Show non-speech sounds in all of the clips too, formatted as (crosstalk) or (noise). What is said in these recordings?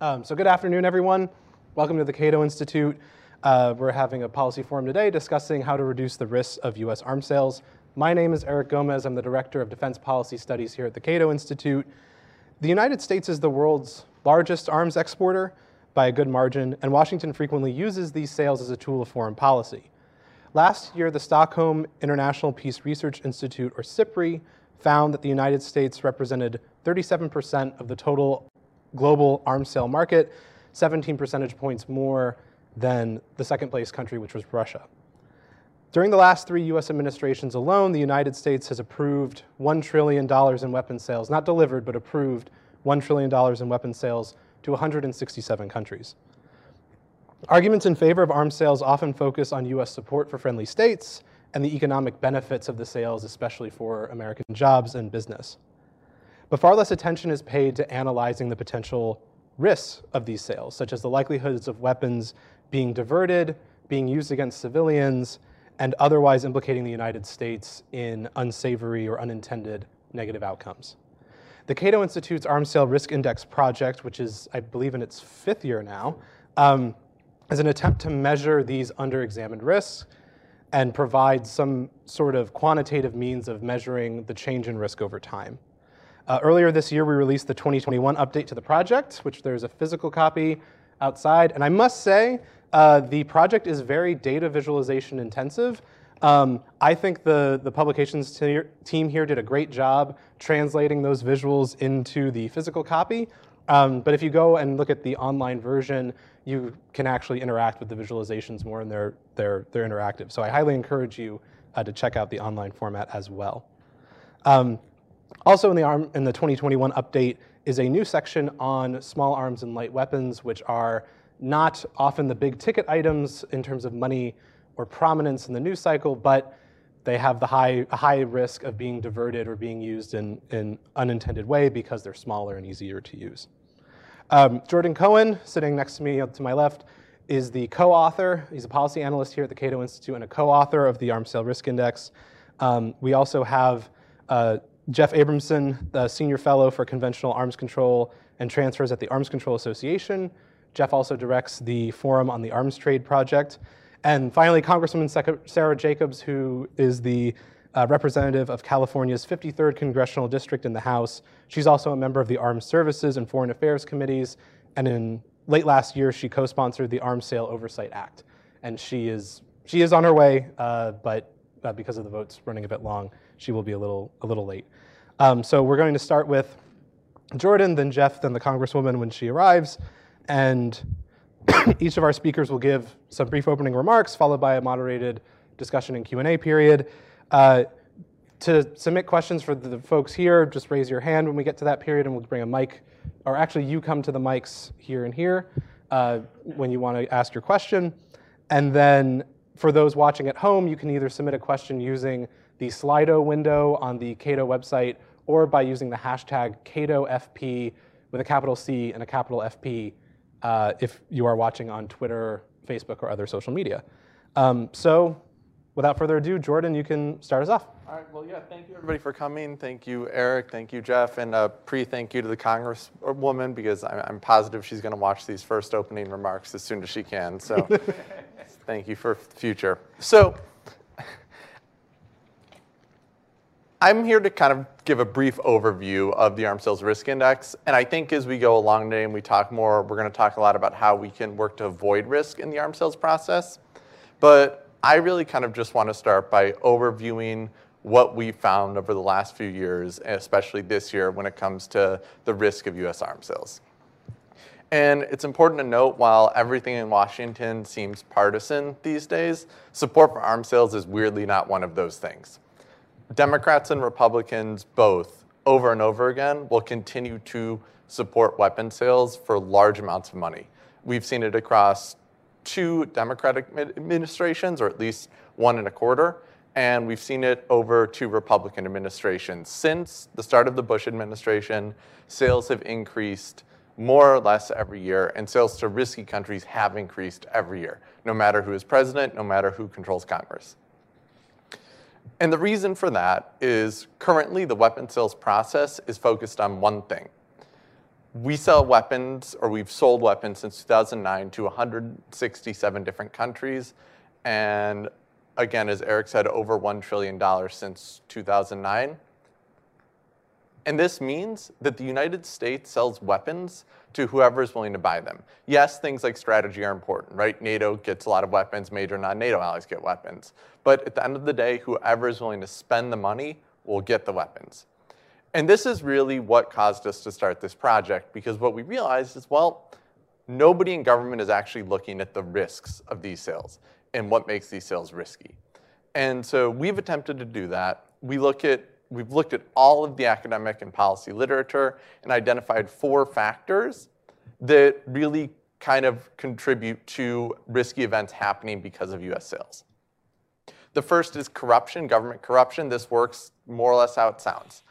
Um, so good afternoon, everyone. Welcome to the Cato Institute. Uh, we're having a policy forum today discussing how to reduce the risks of U.S. arms sales. My name is Eric Gomez. I'm the Director of Defense Policy Studies here at the Cato Institute. The United States is the world's largest arms exporter by a good margin, and Washington frequently uses these sales as a tool of foreign policy. Last year, the Stockholm International Peace Research Institute, or SIPRI, found that the United States represented 37% of the total global arms sale market, 17 percentage points more than the second place country, which was Russia. During the last three US administrations alone, the United States has approved $1 trillion in weapons sales, not delivered, but approved $1 trillion in weapons sales to 167 countries. Arguments in favor of arms sales often focus on US support for friendly states and the economic benefits of the sales, especially for American jobs and business. But far less attention is paid to analyzing the potential risks of these sales, such as the likelihoods of weapons being diverted, being used against civilians, and otherwise implicating the United States in unsavory or unintended negative outcomes. The Cato Institute's Arms Sale Risk Index project, which is, I believe, in its fifth year now, um, is an attempt to measure these under-examined risks and provide some sort of quantitative means of measuring the change in risk over time. Uh, earlier this year, we released the 2021 update to the project, which there's a physical copy outside. And I must say, uh, the project is very data visualization intensive. Um, I think the, the publications team here did a great job translating those visuals into the physical copy. Um, but if you go and look at the online version, you can actually interact with the visualizations more and they're, they're, they're interactive. So I highly encourage you uh, to check out the online format as well. Um, also in the, ARM, in the 2021 update is a new section on small arms and light weapons, which are not often the big ticket items in terms of money or prominence in the news cycle, but they have the high, high risk of being diverted or being used in an unintended way because they're smaller and easier to use. Um, Jordan Cohen, sitting next to me to my left, is the co-author. He's a policy analyst here at the Cato Institute and a co-author of the Arms Sale Risk Index. Um, we also have uh, Jeff Abramson, the senior fellow for conventional arms control and transfers at the Arms Control Association. Jeff also directs the Forum on the Arms Trade Project. And finally, Congresswoman Sara Jacobs, who is the uh, representative of California's 53rd Congressional District in the House. She's also a member of the Armed Services and Foreign Affairs Committees. And in late last year, she co-sponsored the Arms Sale Oversight Act. And she is, she is on her way, uh, but uh, because of the votes running a bit long, she will be a little, a little late. Um, so we're going to start with Jordan, then Jeff, then the Congresswoman when she arrives. And (clears throat) each of our speakers will give some brief opening remarks, followed by a moderated discussion and Q&A period. Uh, to submit questions for the folks here, just raise your hand when we get to that period and we'll bring a mic, or actually you come to the mics here and here uh, when you want to ask your question. And then for those watching at home, you can either submit a question using the Slido window on the Cato website or by using the hashtag CatoFP with a capital C and a capital FP uh, if you are watching on Twitter, Facebook, or other social media. Um, so without further ado, Jordan, you can start us off. All right, well, yeah, thank you everybody for coming. Thank you, Eric. Thank you, Jeff. And uh, pre thank you to the Congresswoman because I'm, I'm positive she's going to watch these first opening remarks as soon as she can. So (laughs) thank you for the future. So I'm here to kind of give a brief overview of the Arms Sales Risk Index. And I think as we go along today and we talk more, we're going to talk a lot about how we can work to avoid risk in the arms sales process. But I really kind of just want to start by overviewing what we found over the last few years, especially this year when it comes to the risk of US arms sales. And it's important to note while everything in Washington seems partisan these days, support for arms sales is weirdly not one of those things. Democrats and Republicans both, over and over again, will continue to support weapon sales for large amounts of money. We've seen it across two Democratic administrations, or at least one and a quarter, and we've seen it over two Republican administrations. Since the start of the Bush administration, sales have increased more or less every year, and sales to risky countries have increased every year, no matter who is president, no matter who controls Congress. And the reason for that is currently the weapon sales process is focused on one thing we sell weapons, or we've sold weapons since 2009 to 167 different countries. And again, as Eric said, over $1 trillion since 2009. And this means that the United States sells weapons to whoever is willing to buy them. Yes, things like strategy are important, right? NATO gets a lot of weapons, major non NATO allies get weapons. But at the end of the day, whoever is willing to spend the money will get the weapons. And this is really what caused us to start this project because what we realized is well, nobody in government is actually looking at the risks of these sales and what makes these sales risky. And so we've attempted to do that. We look at we've looked at all of the academic and policy literature and identified four factors that really kind of contribute to risky events happening because of US sales. The first is corruption, government corruption. This works more or less how it sounds.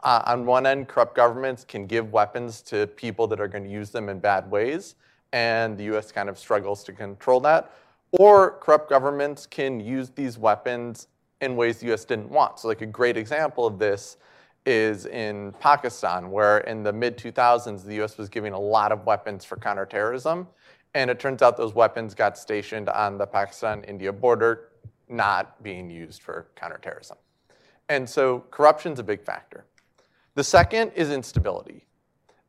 Uh, on one end, corrupt governments can give weapons to people that are going to use them in bad ways, and the US kind of struggles to control that. Or corrupt governments can use these weapons in ways the US didn't want. So, like a great example of this is in Pakistan, where in the mid 2000s, the US was giving a lot of weapons for counterterrorism. And it turns out those weapons got stationed on the Pakistan India border, not being used for counterterrorism. And so corruption's a big factor. The second is instability.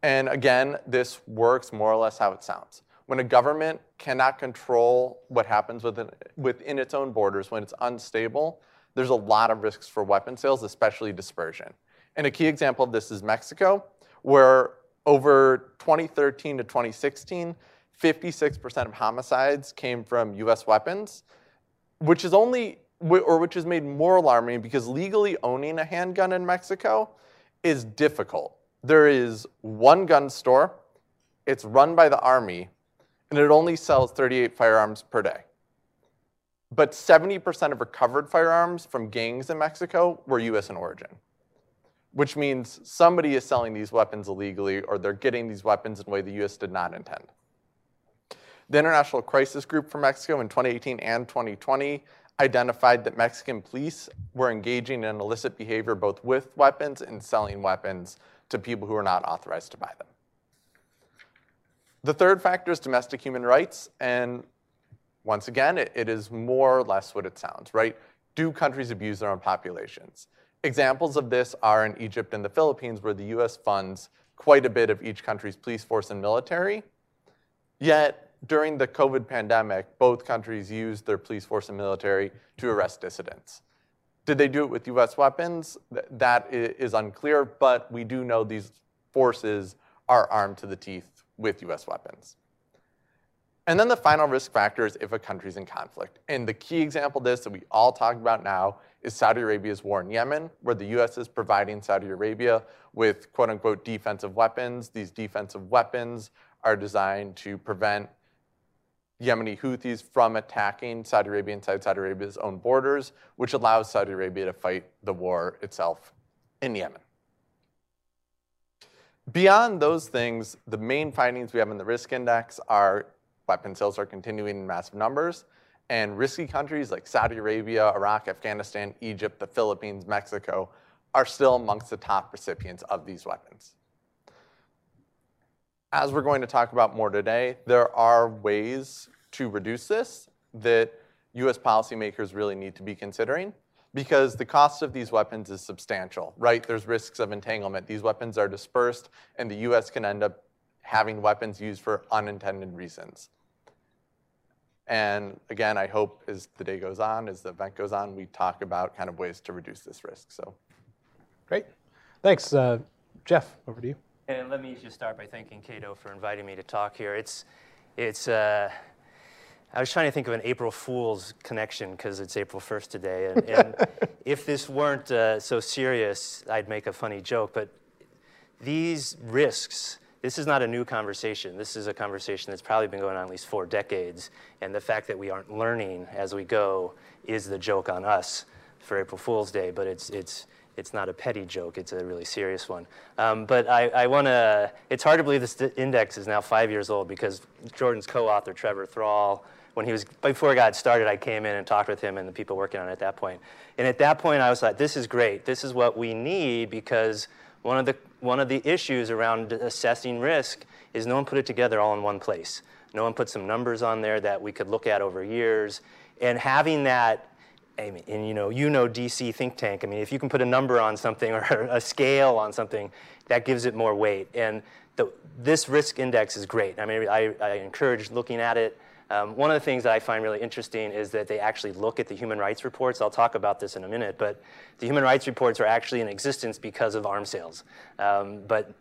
And again, this works more or less how it sounds. When a government cannot control what happens within, within its own borders, when it's unstable, there's a lot of risks for weapon sales, especially dispersion. And a key example of this is Mexico, where over 2013 to 2016, 56% of homicides came from US weapons, which is only, or which is made more alarming because legally owning a handgun in Mexico is difficult. There is one gun store, it's run by the army, and it only sells 38 firearms per day. But 70% of recovered firearms from gangs in Mexico were US in origin, which means somebody is selling these weapons illegally or they're getting these weapons in a way the US did not intend. The International Crisis Group for Mexico in 2018 and 2020 identified that Mexican police were engaging in illicit behavior both with weapons and selling weapons to people who are not authorized to buy them. The third factor is domestic human rights, and once again, it, it is more or less what it sounds, right? Do countries abuse their own populations? Examples of this are in Egypt and the Philippines, where the US funds quite a bit of each country's police force and military. Yet, during the COVID pandemic, both countries used their police force and military to arrest dissidents. Did they do it with US weapons? That is unclear, but we do know these forces are armed to the teeth with US weapons. And then the final risk factor is if a country's in conflict. And the key example of this that we all talk about now is Saudi Arabia's war in Yemen, where the US is providing Saudi Arabia with quote unquote defensive weapons. These defensive weapons are designed to prevent Yemeni Houthis from attacking Saudi Arabia inside Saudi Arabia's own borders, which allows Saudi Arabia to fight the war itself in Yemen. Beyond those things, the main findings we have in the risk index are weapon sales are continuing in massive numbers. And risky countries like Saudi Arabia, Iraq, Afghanistan, Egypt, the Philippines, Mexico are still amongst the top recipients of these weapons. As we're going to talk about more today, there are ways to reduce this that US policymakers really need to be considering because the cost of these weapons is substantial, right? There's risks of entanglement. These weapons are dispersed, and the US can end up having weapons used for unintended reasons. And again, I hope as the day goes on, as the event goes on, we talk about kind of ways to reduce this risk. So, great, thanks, uh, Jeff. Over to you. And let me just start by thanking Cato for inviting me to talk here. It's, it's. Uh, I was trying to think of an April Fool's connection because it's April 1st today. And, (laughs) and if this weren't uh, so serious, I'd make a funny joke. But these risks this is not a new conversation. This is a conversation that's probably been going on at least four decades. And the fact that we aren't learning as we go is the joke on us for April Fool's Day, but it's, it's, it's not a petty joke, it's a really serious one. Um, but I, I want to, it's hard to believe this index is now five years old because Jordan's co author, Trevor Thrall, when he was, before I got started, I came in and talked with him and the people working on it at that point. And at that point, I was like, this is great. This is what we need because one of the one of the issues around assessing risk is no one put it together all in one place. No one put some numbers on there that we could look at over years. And having that, I mean, and you know, you know DC think tank. I mean, if you can put a number on something (laughs) or a scale on something, that gives it more weight. And the, this risk index is great. I mean, I, I encourage looking at it. Um, one of the things that I find really interesting is that they actually look at the human rights reports. I'll talk about this in a minute, but the human rights reports are actually in existence because of arms sales. Um, but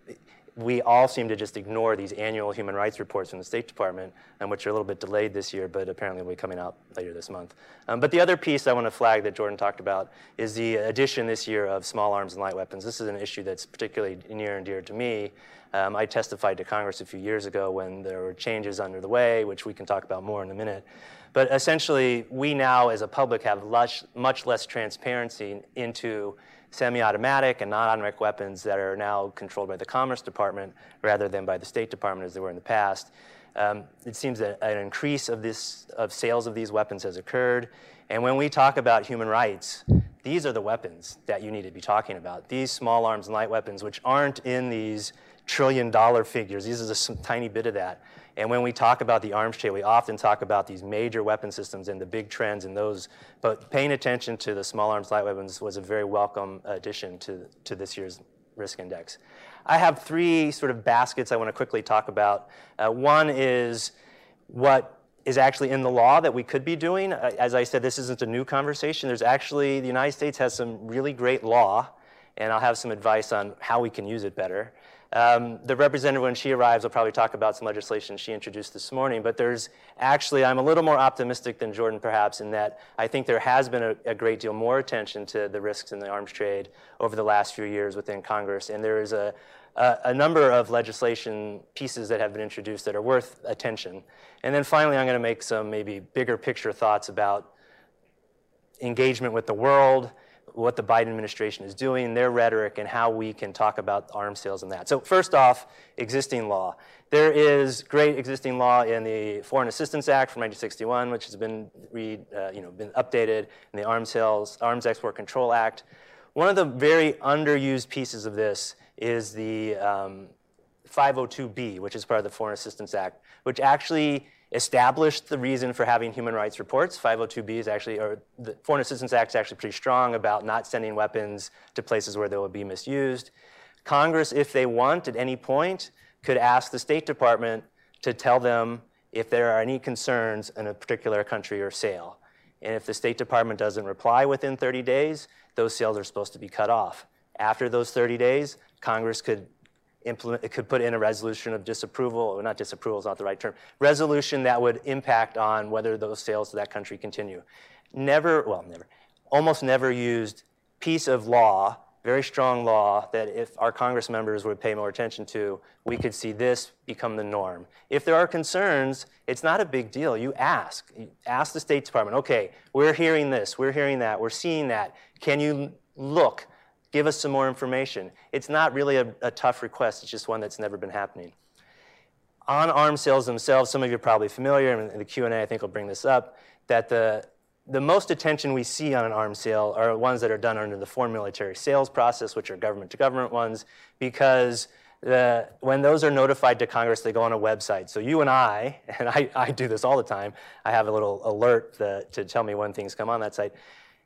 we all seem to just ignore these annual human rights reports from the State Department, um, which are a little bit delayed this year, but apparently will be coming out later this month. Um, but the other piece I want to flag that Jordan talked about is the addition this year of small arms and light weapons. This is an issue that's particularly near and dear to me. Um, I testified to Congress a few years ago when there were changes under the way, which we can talk about more in a minute. But essentially, we now as a public have much, much less transparency into semi-automatic and non-automatic weapons that are now controlled by the Commerce Department rather than by the State Department as they were in the past. Um, it seems that an increase of this of sales of these weapons has occurred. And when we talk about human rights, these are the weapons that you need to be talking about. These small arms and light weapons, which aren't in these trillion dollar figures. These are just a tiny bit of that. And when we talk about the arms trade, we often talk about these major weapon systems and the big trends in those. But paying attention to the small arms light weapons was a very welcome addition to, to this year's risk index. I have three sort of baskets I want to quickly talk about. Uh, one is what is actually in the law that we could be doing. Uh, as I said, this isn't a new conversation. There's actually, the United States has some really great law, and I'll have some advice on how we can use it better. Um, the representative, when she arrives, will probably talk about some legislation she introduced this morning. But there's actually, I'm a little more optimistic than Jordan, perhaps, in that I think there has been a, a, great deal more attention to the risks in the arms trade over the last few years within Congress. And there is a, a, a number of legislation pieces that have been introduced that are worth attention. And then finally, I'm going to make some maybe bigger picture thoughts about engagement with the world what the Biden administration is doing, their rhetoric, and how we can talk about arms sales and that. So, first off, existing law. There is great existing law in the Foreign Assistance Act from 1961, which has been, read, uh, you know, been updated, in the Arms Sales, Arms Export Control Act. One of the very underused pieces of this is the um, 502B, which is part of the Foreign Assistance Act, which actually established the reason for having human rights reports. 502B is actually, or the Foreign Assistance Act is actually pretty strong about not sending weapons to places where they will be misused. Congress, if they want at any point, could ask the State Department to tell them if there are any concerns in a particular country or sale. And if the State Department doesn't reply within 30 days, those sales are supposed to be cut off. After those 30 days, Congress could implement, it could put in a resolution of disapproval, or not disapproval is not the right term, resolution that would impact on whether those sales to that country continue. Never, well, never, almost never used piece of law, very strong law, that if our Congress members would pay more attention to, we could see this become the norm. If there are concerns, it's not a big deal. You ask. You ask the State Department, okay, we're hearing this, we're hearing that, we're seeing that. Can you look? Give us some more information. It's not really a, a tough request, it's just one that's never been happening. On arms sales themselves, some of you are probably familiar, and the Q&A I think will bring this up, that the, the most attention we see on an arms sale are ones that are done under the foreign military sales process, which are government to government ones, because the, when those are notified to Congress, they go on a website. So you and I, (laughs) and I, I do this all the time, I have a little alert to, to tell me when things come on that site.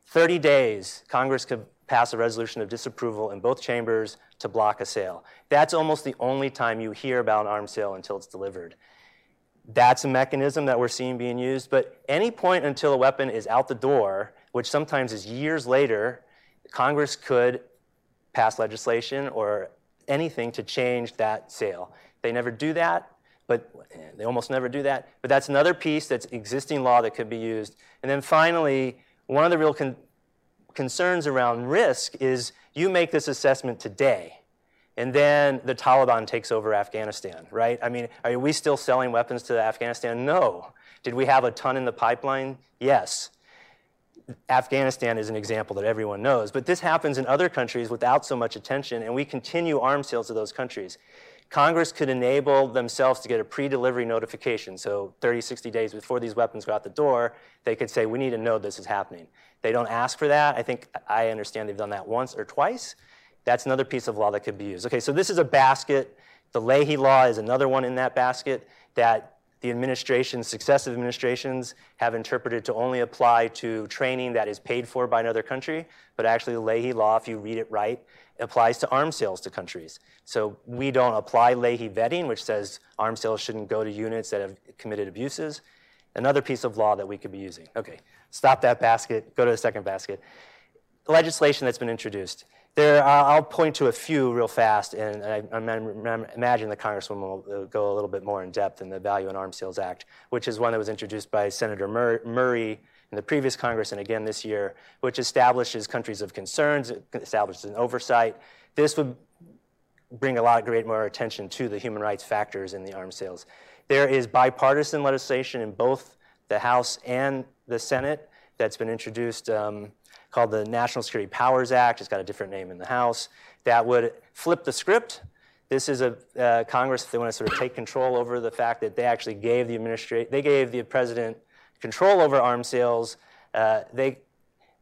30 days, Congress could pass a resolution of disapproval in both chambers to block a sale. That's almost the only time you hear about an arms sale until it's delivered. That's a mechanism that we're seeing being used, but any point until a weapon is out the door, which sometimes is years later, Congress could pass legislation or anything to change that sale. They never do that, but eh, they almost never do that. But that's another piece that's existing law that could be used. And then finally, one of the real con- concerns around risk is you make this assessment today, and then the Taliban takes over Afghanistan, right? I mean, are we still selling weapons to Afghanistan? No. Did we have a ton in the pipeline? Yes. Afghanistan is an example that everyone knows, but this happens in other countries without so much attention, and we continue arms sales to those countries. Congress could enable themselves to get a pre delivery notification. So, 30, 60 days before these weapons go out the door, they could say, We need to know this is happening. They don't ask for that. I think I understand they've done that once or twice. That's another piece of law that could be used. Okay, so this is a basket. The Leahy Law is another one in that basket that the administrations, successive administrations, have interpreted to only apply to training that is paid for by another country. But actually, the Leahy Law, if you read it right, applies to arms sales to countries. So we don't apply Leahy vetting, which says arms sales shouldn't go to units that have committed abuses. Another piece of law that we could be using. Okay, stop that basket, go to the second basket. Legislation that's been introduced. There, I'll point to a few real fast, and I, I imagine the Congresswoman will go a little bit more in depth in the Value in Arms Sales Act, which is one that was introduced by Senator Murray in the previous Congress and again this year, which establishes countries of concerns, establishes an oversight. This would bring a lot great more attention to the human rights factors in the arms sales. There is bipartisan legislation in both the House and the Senate that's been introduced. Um, called the National Security Powers Act. It's got a different name in the House. That would flip the script. This is a uh, Congress. That they want to sort of take control over the fact that they actually gave the administration, they gave the president control over arms sales. Uh, they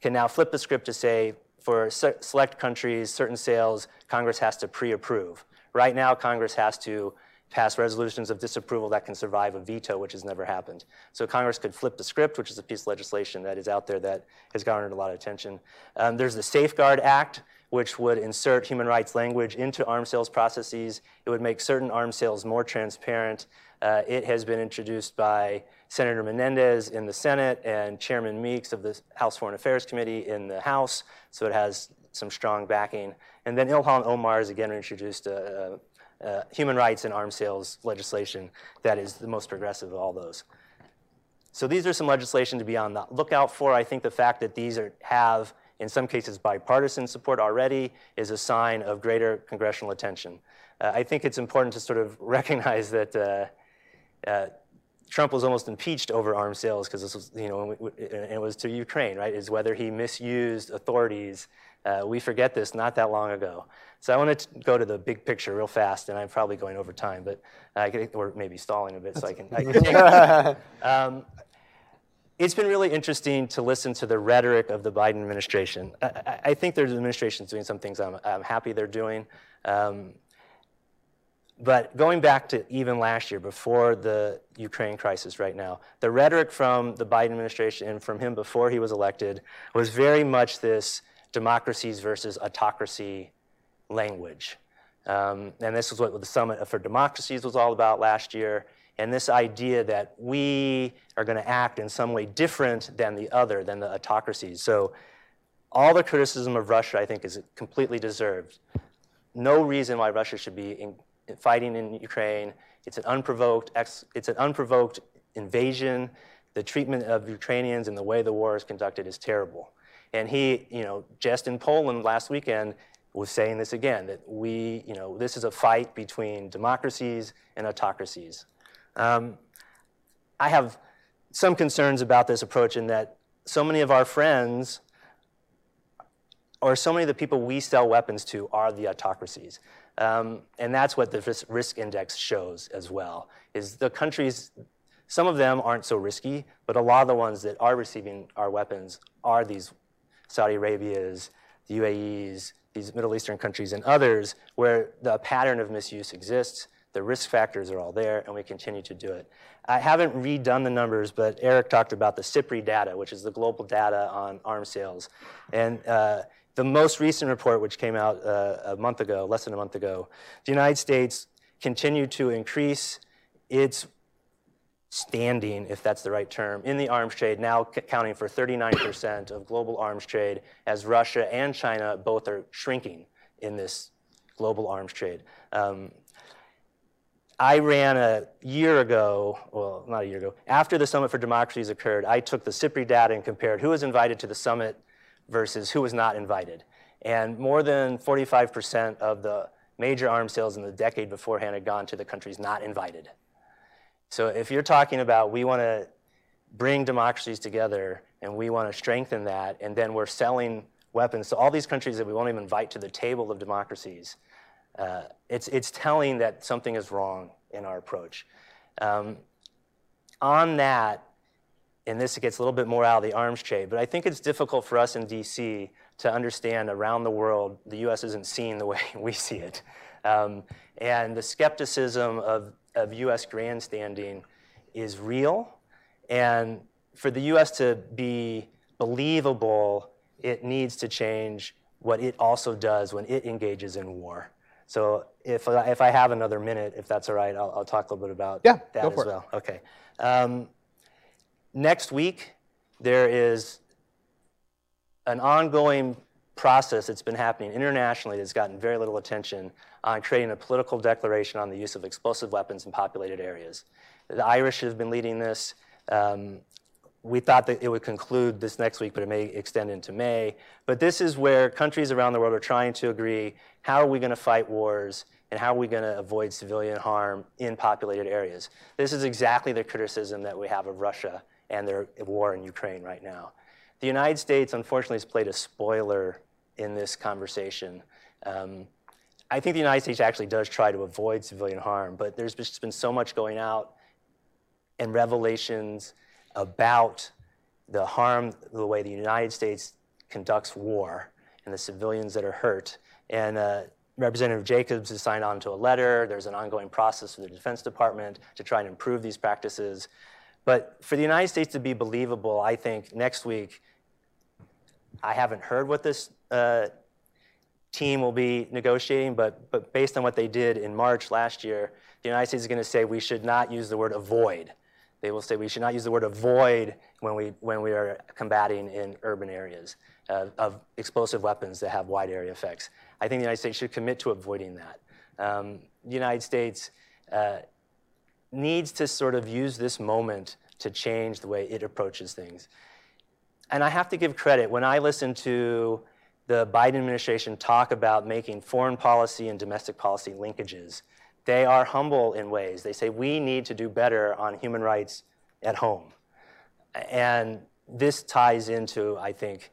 can now flip the script to say for select countries, certain sales, Congress has to pre-approve. Right now, Congress has to pass resolutions of disapproval that can survive a veto, which has never happened. So Congress could flip the script, which is a piece of legislation that is out there that has garnered a lot of attention. Um, there's the Safeguard Act, which would insert human rights language into arms sales processes. It would make certain arms sales more transparent. Uh, it has been introduced by Senator Menendez in the Senate and Chairman Meeks of the House Foreign Affairs Committee in the House, so it has some strong backing. And then Ilhan Omar has again introduced a, uh, human rights and arms sales legislation that is the most progressive of all those. So these are some legislation to be on the lookout for. I think the fact that these are, have, in some cases, bipartisan support already is a sign of greater congressional attention. Uh, I think it's important to sort of (laughs) recognize that uh, uh, Trump was almost impeached over arms sales because this was, you know, and it was to Ukraine, right? Is whether he misused authorities uh, we forget this not that long ago. So I want to go to the big picture real fast, and I'm probably going over time, but I can, or maybe stalling a bit so I can. I can (laughs) um, it's been really interesting to listen to the rhetoric of the Biden administration. I, I think the administration is doing some things I'm, I'm happy they're doing. Um, but going back to even last year, before the Ukraine crisis right now, the rhetoric from the Biden administration and from him before he was elected was very much this democracies versus autocracy language. Um, and this is what the Summit for Democracies was all about last year. And this idea that we are going to act in some way different than the other, than the autocracies. So, all the criticism of Russia, I think, is completely deserved. No reason why Russia should be in, in fighting in Ukraine. It's an unprovoked, ex, it's an unprovoked invasion. The treatment of Ukrainians and the way the war is conducted is terrible. And he, you know, just in Poland last weekend was saying this again that we, you know, this is a fight between democracies and autocracies. Um, I have some concerns about this approach in that so many of our friends or so many of the people we sell weapons to are the autocracies. Um, and that's what the risk index shows as well, is the countries, some of them aren't so risky, but a lot of the ones that are receiving our weapons are these Saudi Arabia's, the UAE's, these Middle Eastern countries, and others where the pattern of misuse exists. The risk factors are all there, and we continue to do it. I haven't redone the numbers, but Eric talked about the SIPRI data, which is the global data on arms sales. And uh, the most recent report, which came out uh, a month ago, less than a month ago, the United States continued to increase its standing, if that's the right term, in the arms trade, now accounting for 39% of global arms trade, as Russia and China both are shrinking in this global arms trade. Um, I ran a year ago, well, not a year ago, after the Summit for Democracies occurred, I took the SIPRI data and compared who was invited to the summit versus who was not invited. And more than 45% of the major arms sales in the decade beforehand had gone to the countries not invited. So if you're talking about we want to bring democracies together and we want to strengthen that, and then we're selling weapons to all these countries that we won't even invite to the table of democracies, uh, it's, it's telling that something is wrong in our approach. Um, on that, and this gets a little bit more out of the arms trade, but I think it's difficult for us in DC to understand around the world the U.S. isn't seen the (laughs) way we see it. Um, and the skepticism of, of U.S. grandstanding is real. And for the U.S. to be believable, it needs to change what it also does when it engages in war. So if, if I have another minute, if that's all right, I'll, I'll talk a little bit about Yeah, that as for it. well. Okay. Um, next week, there is an ongoing process that's been happening internationally that's gotten very little attention on creating a political declaration on the use of explosive weapons in populated areas. The Irish have been leading this. Um, we thought that it would conclude this next week, but it may extend into May. But this is where countries around the world are trying to agree how are we going to fight wars and how are we going to avoid civilian harm in populated areas. This is exactly the criticism that we have of Russia and their war in Ukraine right now. The United States, unfortunately, has played a spoiler in this conversation. Um, I think the United States actually does try to avoid civilian harm, but there's just been so much going out and revelations about the harm, the way the United States conducts war and the civilians that are hurt. And uh, Representative Jacobs has signed on to a letter. There's an ongoing process with the Defense Department to try and improve these practices. But for the United States to be believable, I think next week, I haven't heard what this uh, team will be negotiating, but, but based on what they did in March last year, the United States is going to say we should not use the word avoid. They will say we should not use the word avoid when we, when we are combating in urban areas uh, of explosive weapons that have wide area effects. I think the United States should commit to avoiding that. Um, the United States uh, needs to sort of use this moment to change the way it approaches things. And I have to give credit when I listen to the Biden administration talk about making foreign policy and domestic policy linkages. They are humble in ways. They say we need to do better on human rights at home. And this ties into, I think,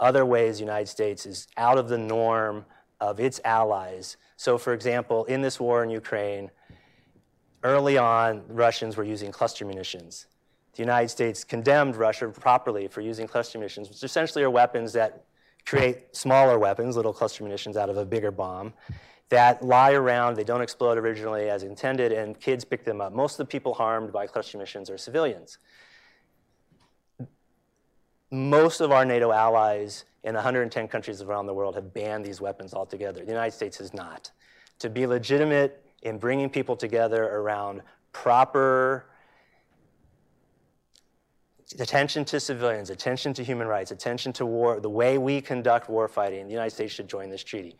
other ways the United States is out of the norm of its allies. So, for example, in this war in Ukraine, early on, Russians were using cluster munitions. The United States condemned Russia properly for using cluster munitions, which essentially are weapons that create smaller weapons, little cluster munitions out of a bigger bomb, that lie around, they don't explode originally as intended, and kids pick them up. Most of the people harmed by cluster munitions are civilians. Most of our NATO allies in 110 countries around the world have banned these weapons altogether. The United States has not. To be legitimate in bringing people together around proper attention to civilians, attention to human rights, attention to war, the way we conduct war fighting, the United States should join this treaty.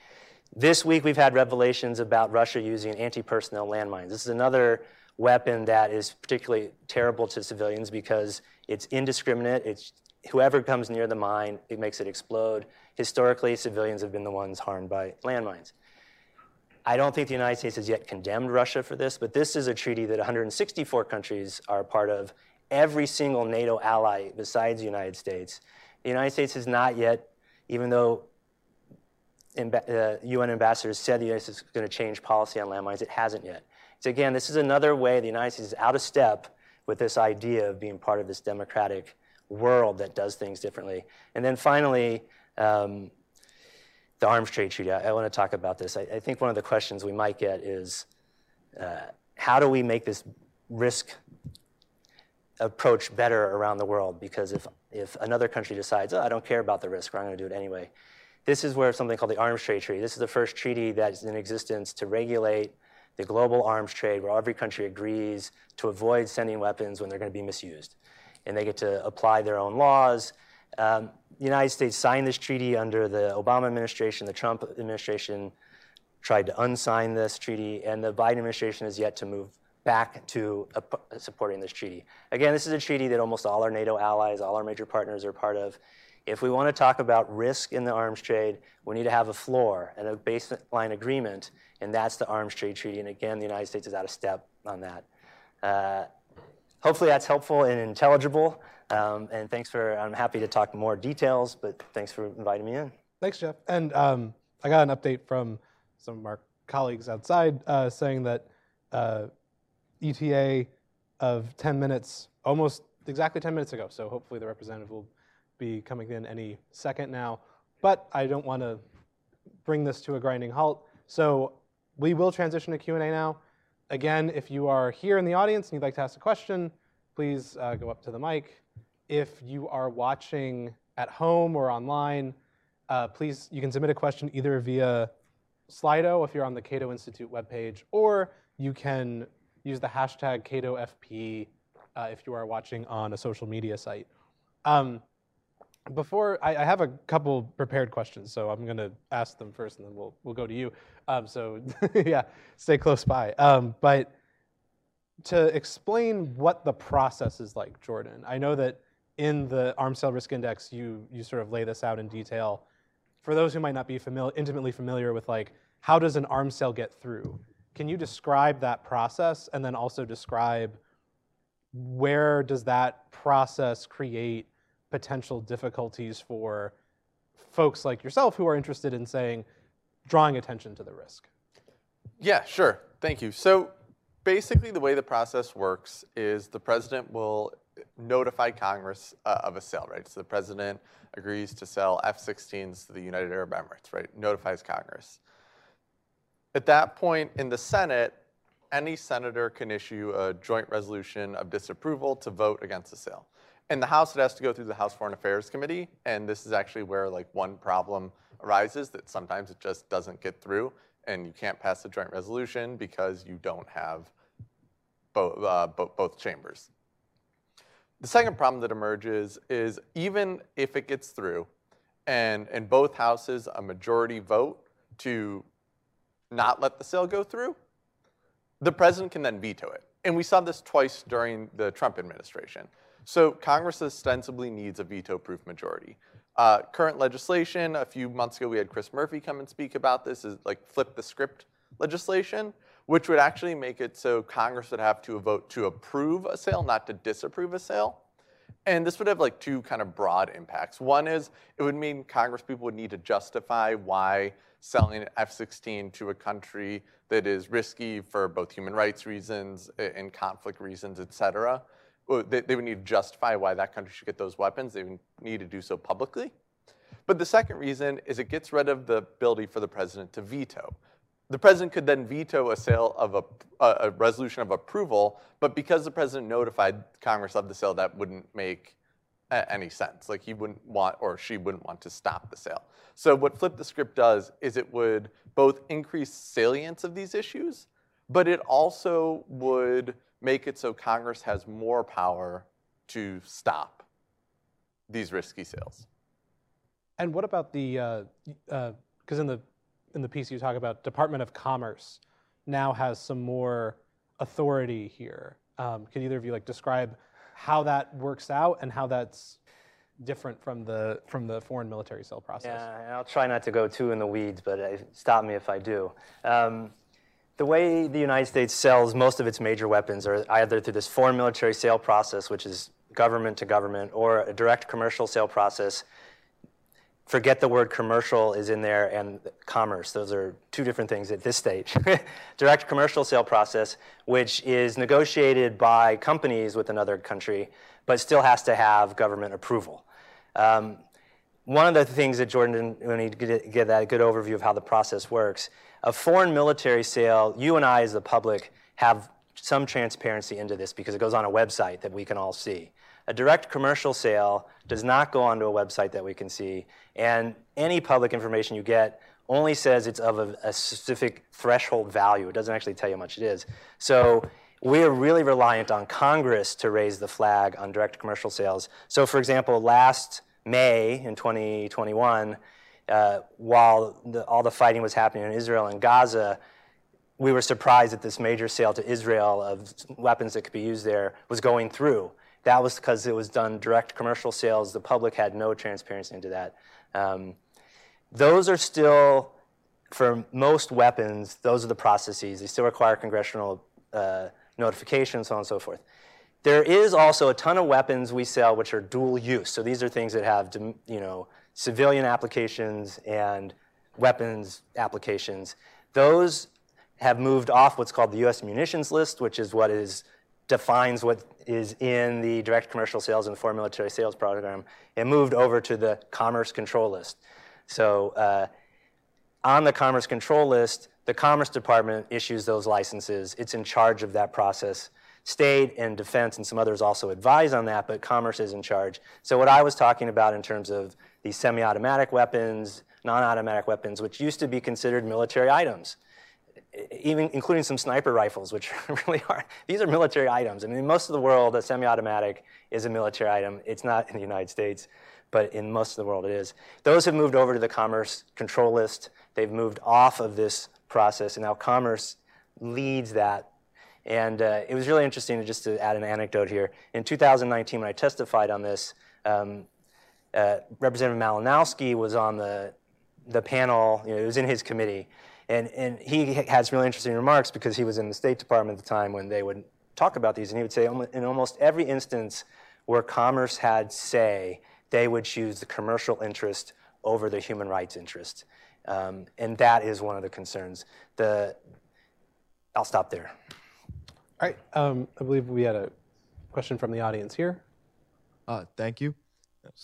This week, we've had revelations about Russia using anti personnel landmines. This is another weapon that is particularly terrible to civilians because it's indiscriminate. It's whoever comes near the mine, it makes it explode. Historically, civilians have been the ones harmed by landmines. I don't think the United States has yet condemned Russia for this, but this is a treaty that 164 countries are part of, every single NATO ally besides the United States. The United States has not yet, even though uh, UN ambassadors said the United States is going to change policy on landmines, it hasn't yet. So again, this is another way the United States is out of step with this idea of being part of this democratic world that does things differently. And then finally, um, the arms trade treaty. I, I, want to talk about this. I, I, think one of the questions we might get is uh, how do we make this risk approach better around the world? Because if, if another country decides, oh, I don't care about the risk, or I'm going to do it anyway, this is where something called the Arms Trade Treaty. This is the first treaty that's in existence to regulate the global arms trade, where every country agrees to avoid sending weapons when they're going to be misused, and they get to apply their own laws. Um, the United States signed this treaty under the Obama administration. The Trump administration tried to unsign this treaty, and the Biden administration has yet to move back to supporting this treaty. Again, this is a treaty that almost all our NATO allies, all our major partners are part of. If we want to talk about risk in the arms trade, we need to have a floor and a baseline agreement, and that's the arms trade treaty. And again, the United States is out of step on that. Uh, hopefully, that's helpful and intelligible. Um, and thanks for, I'm happy to talk more details, but thanks for inviting me in. Thanks, Jeff. And um, I got an update from some of our colleagues outside uh, saying that uh, ETA of 10 minutes, almost exactly 10 minutes ago. So hopefully the representative will be coming in any second now. but I don't want to bring this to a grinding halt. So we will transition to Q&A now. Again, if you are here in the audience and you'd like to ask a question, please uh, go up to the mic. If you are watching at home or online, uh, please, you can submit a question either via Slido if you're on the Cato Institute webpage, or you can use the hashtag CatoFP uh, if you are watching on a social media site. Um, before I, I, have a couple prepared questions, so I'm going to ask them first, and then we'll we'll go to you. Um, so (laughs) yeah, stay close by. Um, but to explain what the process is like, Jordan, I know that in the Arms Sale Risk Index, you you sort of lay this out in detail. For those who might not be familiar, intimately familiar with like how does an arms sale get through? Can you describe that process, and then also describe where does that process create potential difficulties for folks like yourself who are interested in saying, drawing attention to the risk? Yeah, sure. Thank you. So basically, the way the process works is the president will notify Congress uh, of a sale, right? So the president agrees to sell F 16s to the United Arab Emirates, right? Notifies Congress. At that point in the Senate, any senator can issue a joint resolution of disapproval to vote against the sale in the House, it has to go through the House Foreign Affairs Committee, and this is actually where like one problem arises that sometimes it just doesn't get through, and you can't pass a joint resolution because you don't have both, uh, bo both chambers. The second problem that emerges is even if it gets through, and in both houses a majority vote to not let the sale go through, the president can then veto it. And we saw this twice during the Trump administration. So Congress ostensibly needs a veto-proof majority. Uh, current legislation, a few months ago we had Chris Murphy come and speak about this, is like flip the script legislation, which would actually make it so Congress would have to vote to approve a sale, not to disapprove a sale. And this would have like two kind of broad impacts. One is it would mean Congress people would need to justify why selling an F-16 to a country that is risky for both human rights reasons and conflict reasons, et cetera they, they would need to justify why that country should get those weapons. They would need to do so publicly. But the second reason is it gets rid of the ability for the president to veto. The president could then veto a sale of a, a, resolution of approval, but because the president notified Congress of the sale, that wouldn't make any sense. Like he wouldn't want or she wouldn't want to stop the sale. So what Flip the Script does is it would both increase salience of these issues, but it also would make it so Congress has more power to stop these risky sales. And what about the, because uh, uh, in the in the piece you talk about Department of Commerce now has some more authority here. Um, can either of you like describe how that works out and how that's different from the from the foreign military sale process? Yeah, I'll try not to go too in the weeds, but uh, stop me if I do. Um, the way the United States sells most of its major weapons are either through this foreign military sale process, which is government to government, or a direct commercial sale process. Forget the word commercial is in there and commerce. Those are two different things at this stage. (laughs) direct commercial sale process, which is negotiated by companies with another country, but still has to have government approval. Um, one of the things that Jordan, when he get that good overview of how the process works, a foreign military sale, you and I as the public have some transparency into this because it goes on a website that we can all see. A direct commercial sale does not go onto a website that we can see, and any public information you get only says it's of a, a specific threshold value. It doesn't actually tell you how much it is. So we are really reliant on Congress to raise the flag on direct commercial sales. So, for example, last May in 2021, uh, while the, all the fighting was happening in Israel and Gaza, we were surprised that this major sale to Israel of weapons that could be used there was going through. That was because it was done direct commercial sales. The public had no transparency into that. Um, those are still, for most weapons, those are the processes. They still require congressional uh, notification, so on and so forth. There is also a ton of weapons we sell which are dual use. So these are things that have, you know, civilian applications and weapons applications. Those have moved off what's called the U.S. munitions list, which is what is defines what is in the direct commercial sales and foreign military sales program, and moved over to the commerce control list. So uh, on the Commerce Control List, the Commerce Department issues those licenses. It's in charge of that process. State and Defense and some others also advise on that, but Commerce is in charge. So what I was talking about in terms of these semi-automatic weapons, non-automatic weapons, which used to be considered military items, even including some sniper rifles, which (laughs) really are. These are military items. I mean, in most of the world, a semi-automatic is a military item. It's not in the United States, but in most of the world it is. Those have moved over to the Commerce Control List. They've moved off of this process, and now Commerce leads that. And uh, it was really interesting, just to add an anecdote here. In 2019, when I testified on this, um, uh, Representative Malinowski was on the, the panel, you know, it was in his committee, and, and he had some really interesting remarks because he was in the State Department at the time when they would talk about these, and he would say in almost every instance where commerce had say, they would choose the commercial interest over the human rights interest. Um, and that is one of the concerns. The, I'll stop there. All right. Um, I believe we had a question from the audience here. Uh, thank you.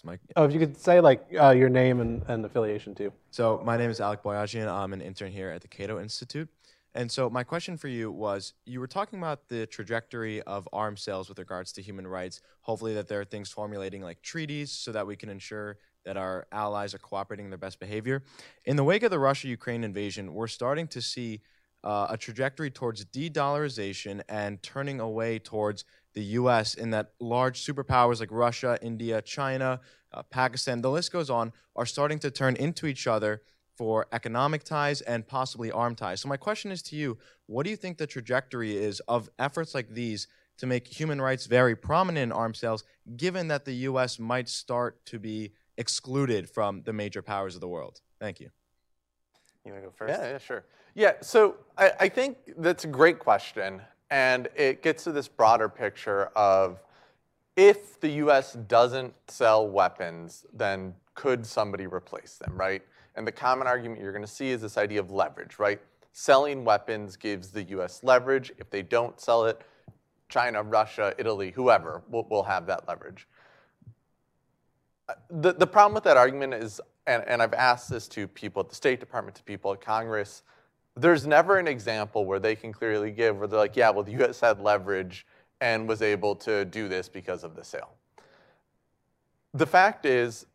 Mike. Oh, if you could say like uh, your name and, and affiliation too. So my name is Alec Boyajian. I'm an intern here at the Cato Institute. And so my question for you was, you were talking about the trajectory of arms sales with regards to human rights. Hopefully that there are things formulating like treaties so that we can ensure that our allies are cooperating in their best behavior. In the wake of the Russia-Ukraine invasion, we're starting to see uh, a trajectory towards de-dollarization and turning away towards the U.S. in that large superpowers like Russia, India, China, uh, Pakistan, the list goes on, are starting to turn into each other for economic ties and possibly arm ties. So my question is to you, what do you think the trajectory is of efforts like these to make human rights very prominent in arms sales, given that the U.S. might start to be excluded from the major powers of the world? Thank you. You want to go first? Yeah, yeah, sure. Yeah, so I, I think that's a great question. And it gets to this broader picture of if the US doesn't sell weapons, then could somebody replace them, right? And the common argument you're going to see is this idea of leverage, right? Selling weapons gives the US leverage. If they don't sell it, China, Russia, Italy, whoever will, will have that leverage. The, the problem with that argument is, and, and I've asked this to people at the State Department, to people at Congress, there's never an example where they can clearly give where they're like, yeah, well, the US had leverage and was able to do this because of the sale. The fact is,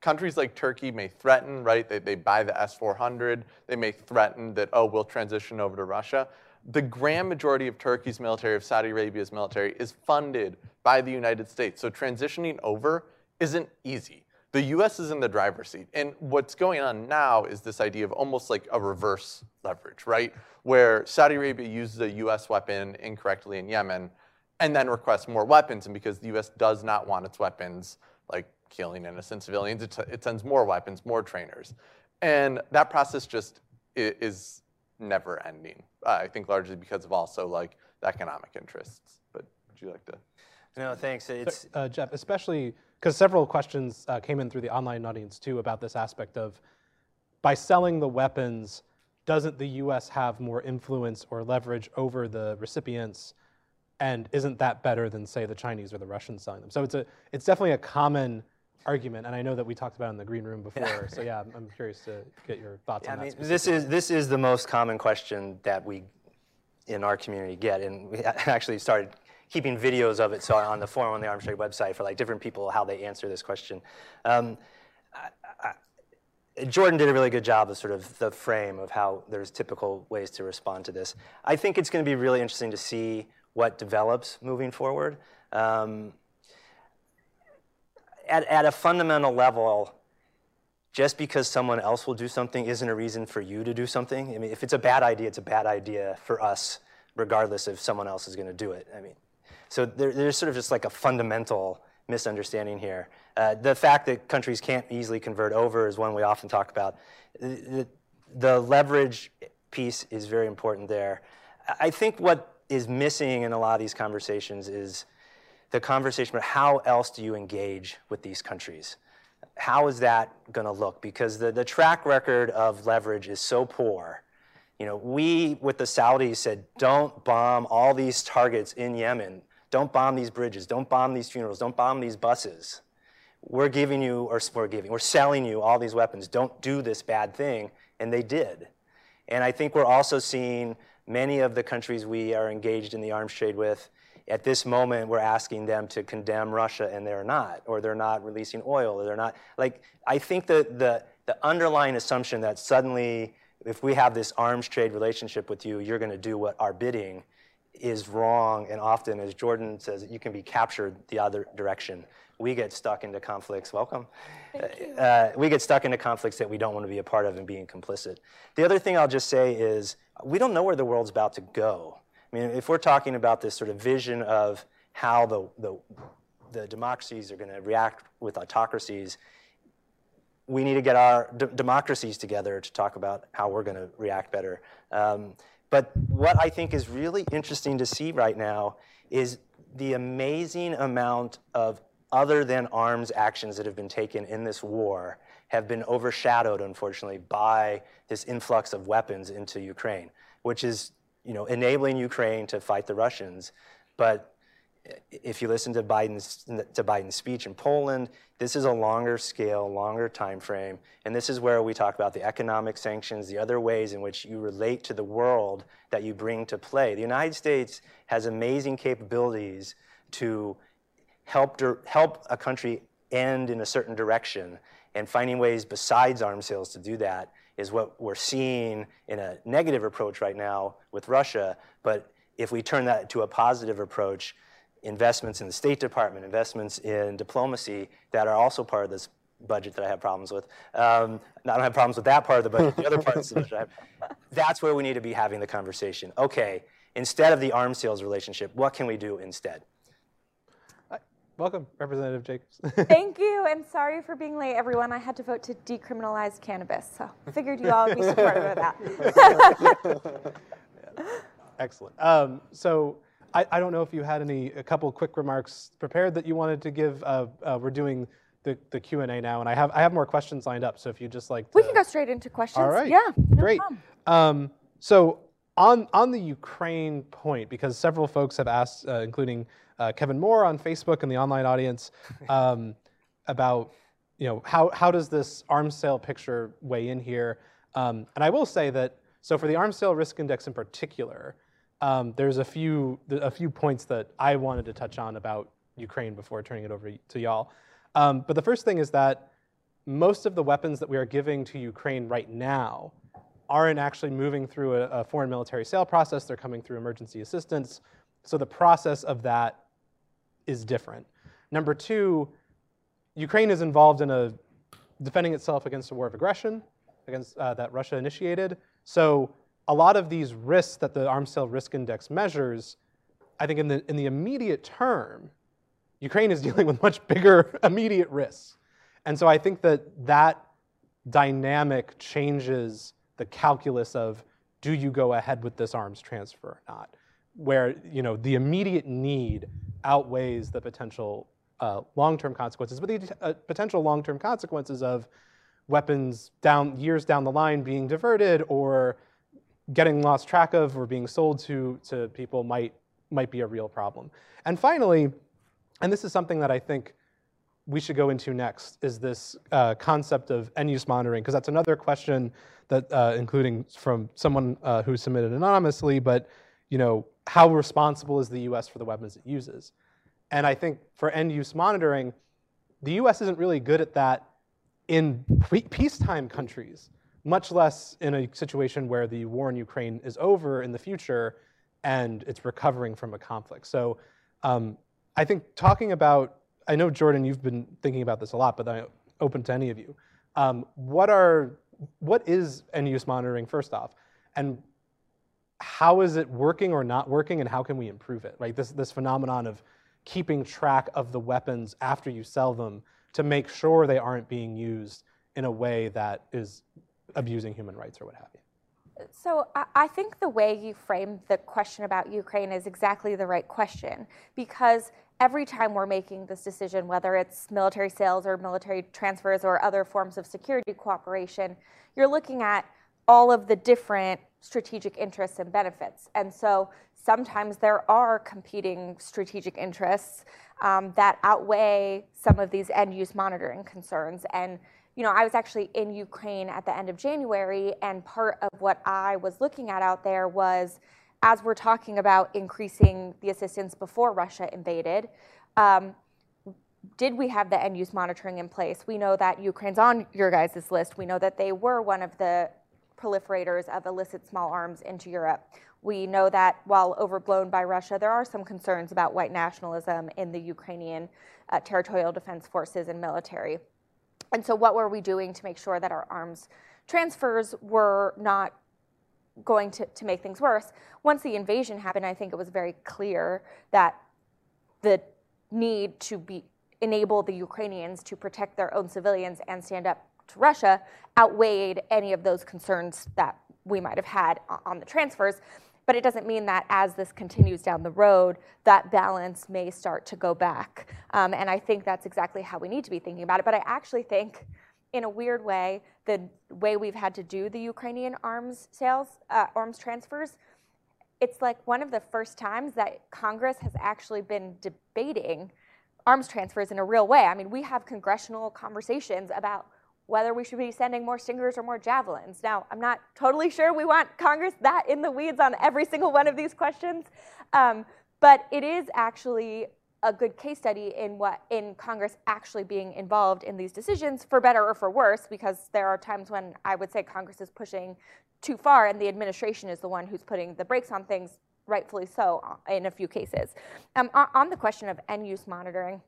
countries like Turkey may threaten, right? They, they buy the S 400. They may threaten that, oh, we'll transition over to Russia. The grand majority of Turkey's military, of Saudi Arabia's military, is funded by the United States. So transitioning over isn't easy the US is in the driver's seat. And what's going on now is this idea of almost like a reverse leverage, right? Where Saudi Arabia uses a US weapon incorrectly in Yemen and then requests more weapons. And because the US does not want its weapons, like killing innocent civilians, it, it sends more weapons, more trainers. And that process just is never ending. Uh, I think largely because of also like the economic interests. But would you like to? No, thanks. It's uh, Jeff, especially because several questions uh, came in through the online audience too about this aspect of by selling the weapons, doesn't the U.S. have more influence or leverage over the recipients? And isn't that better than, say, the Chinese or the Russians selling them? So it's a, it's definitely a common argument, and I know that we talked about it in the green room before. Yeah. so yeah, I'm, I'm, curious to get your thoughts yeah, on I that. This is this is the most common question that we in our community get, and we (laughs) actually started keeping videos of it so on the forum on the Arms Trade website for like different people how they answer this question. Um, I, I, Jordan did a really good job of sort of the frame of how there's typical ways to respond to this. I think it's going to be really interesting to see what develops moving forward. Um, at, at a fundamental level, just because someone else will do something isn't a reason for you to do something. I mean, if it's a bad idea, it's a bad idea for us, regardless if someone else is going to do it. I mean, so there, there's sort of just like a fundamental misunderstanding here. Uh, the fact that countries can't easily convert over is one we often talk about. The, the leverage piece is very important there. I think what is missing in a lot of these conversations is the conversation about how else do you engage with these countries? How is that going to look? Because the, the track record of leverage is so poor. You know, we with the Saudis said, don't bomb all these targets in Yemen don't bomb these bridges. Don't bomb these funerals. Don't bomb these buses. we're giving you, or we're giving, we're selling you all these weapons. Don't do this bad thing. And they did. And I think we're also seeing many of the countries we are engaged in the arms trade with, at this moment, we're asking them to condemn Russia and they're not, or they're not releasing oil, or they're not. Like, I think that the, the underlying assumption that suddenly, if we have this arms trade relationship with you, you're going to do what our bidding is wrong. And often, as Jordan says, you can be captured the other direction. We get stuck into conflicts. Welcome. Uh, we get stuck into conflicts that we don't want to be a part of and being complicit. The other thing I'll just say is we don't know where the world's about to go. I mean, if we're talking about this sort of vision of how the, the, the democracies are going to react with autocracies, we need to get our d- democracies together to talk about how we're going to react better. Um, but what I think is really interesting to see right now is the amazing amount of other than arms actions that have been taken in this war have been overshadowed, unfortunately, by this influx of weapons into Ukraine, which is you know, enabling Ukraine to fight the Russians. But if you listen to Biden's, to Biden's speech in Poland, this is a longer scale, longer time frame. And this is where we talk about the economic sanctions, the other ways in which you relate to the world that you bring to play. The United States has amazing capabilities to help, help a country end in a certain direction and finding ways besides arms sales to do that is what we're seeing in a negative approach right now with Russia. But if we turn that to a positive approach, investments in the State Department, investments in diplomacy that are also part of this budget that I have problems with. Um, I don't have problems with that part of the budget, the other (laughs) parts of the budget. That's where we need to be having the conversation. Okay, instead of the arms sales relationship, what can we do instead? Welcome, Representative Jacobs. (laughs) Thank you, and sorry for being late, everyone. I had to vote to decriminalize cannabis, so I figured you all would be supportive of that. (laughs) Excellent. Um, so I, I, don't know if you had any a couple quick remarks prepared that you wanted to give. Uh, uh, we're doing the, the Q and A now, and I have I have more questions lined up. So if you just like, to, we can go straight into questions. All right. Yeah. No Great. Um, so on on the Ukraine point, because several folks have asked, uh, including uh, Kevin Moore on Facebook and the online audience (laughs) um, about you know how how does this arms sale picture weigh in here? Um, and I will say that so for the arms sale risk index in particular, um, there's a few a few points that I wanted to touch on about Ukraine before turning it over to y'all. Um, but the first thing is that most of the weapons that we are giving to Ukraine right now aren't actually moving through a, a foreign military sale process. They're coming through emergency assistance. So the process of that is different. Number two, Ukraine is involved in a defending itself against a war of aggression against uh, that Russia initiated. So a lot of these risks that the arms sale risk index measures, I think in the in the immediate term, Ukraine is (laughs) dealing with much bigger (laughs) immediate risks. And so I think that that dynamic changes the calculus of do you go ahead with this arms transfer or not? Where you know the immediate need outweighs the potential uh, long-term consequences, but the uh, potential long-term consequences of weapons down years down the line being diverted or getting lost track of or being sold to, to people might, might be a real problem. And finally, and this is something that I think we should go into next, is this uh, concept of end-use monitoring, because that's another question that, uh, including from someone uh, who submitted anonymously, but you know, how responsible is the US for the weapons it uses? And I think for end use monitoring, the US isn't really good at that in peacetime countries, much less in a situation where the war in Ukraine is over in the future and it's recovering from a conflict. So um, I think talking about, I know Jordan, you've been thinking about this a lot, but I'm open to any of you. Um, what are, what is end use monitoring first off? And how is it working or not working and how can we improve it, right? This, this phenomenon of keeping track of the weapons after you sell them to make sure they aren't being used in a way that is abusing human rights or what have you. So I think the way you framed the question about Ukraine is exactly the right question because every time we're making this decision, whether it's military sales or military transfers or other forms of security cooperation, you're looking at all of the different strategic interests and benefits. And so sometimes there are competing strategic interests um, that outweigh some of these end use monitoring concerns. And you know, I was actually in Ukraine at the end of January, and part of what I was looking at out there was as we're talking about increasing the assistance before Russia invaded, um, did we have the end use monitoring in place? We know that Ukraine's on your guys' list. We know that they were one of the proliferators of illicit small arms into Europe. We know that while overblown by Russia, there are some concerns about white nationalism in the Ukrainian uh, territorial defense forces and military. And so, what were we doing to make sure that our arms transfers were not going to, to make things worse? Once the invasion happened, I think it was very clear that the need to be enable the Ukrainians to protect their own civilians and stand up to Russia outweighed any of those concerns that we might have had on the transfers. But it doesn't mean that as this continues down the road, that balance may start to go back. Um, and I think that's exactly how we need to be thinking about it. But I actually think, in a weird way, the way we've had to do the Ukrainian arms sales, uh, arms transfers, it's like one of the first times that Congress has actually been debating arms transfers in a real way. I mean, we have congressional conversations about whether we should be sending more stingers or more javelins. Now, I'm not totally sure we want Congress that in the weeds on every single one of these questions, um, but it is actually a good case study in what in Congress actually being involved in these decisions for better or for worse because there are times when I would say Congress is pushing too far and the administration is the one who's putting the brakes on things rightfully so uh, in a few cases. Um, on the question of end use monitoring,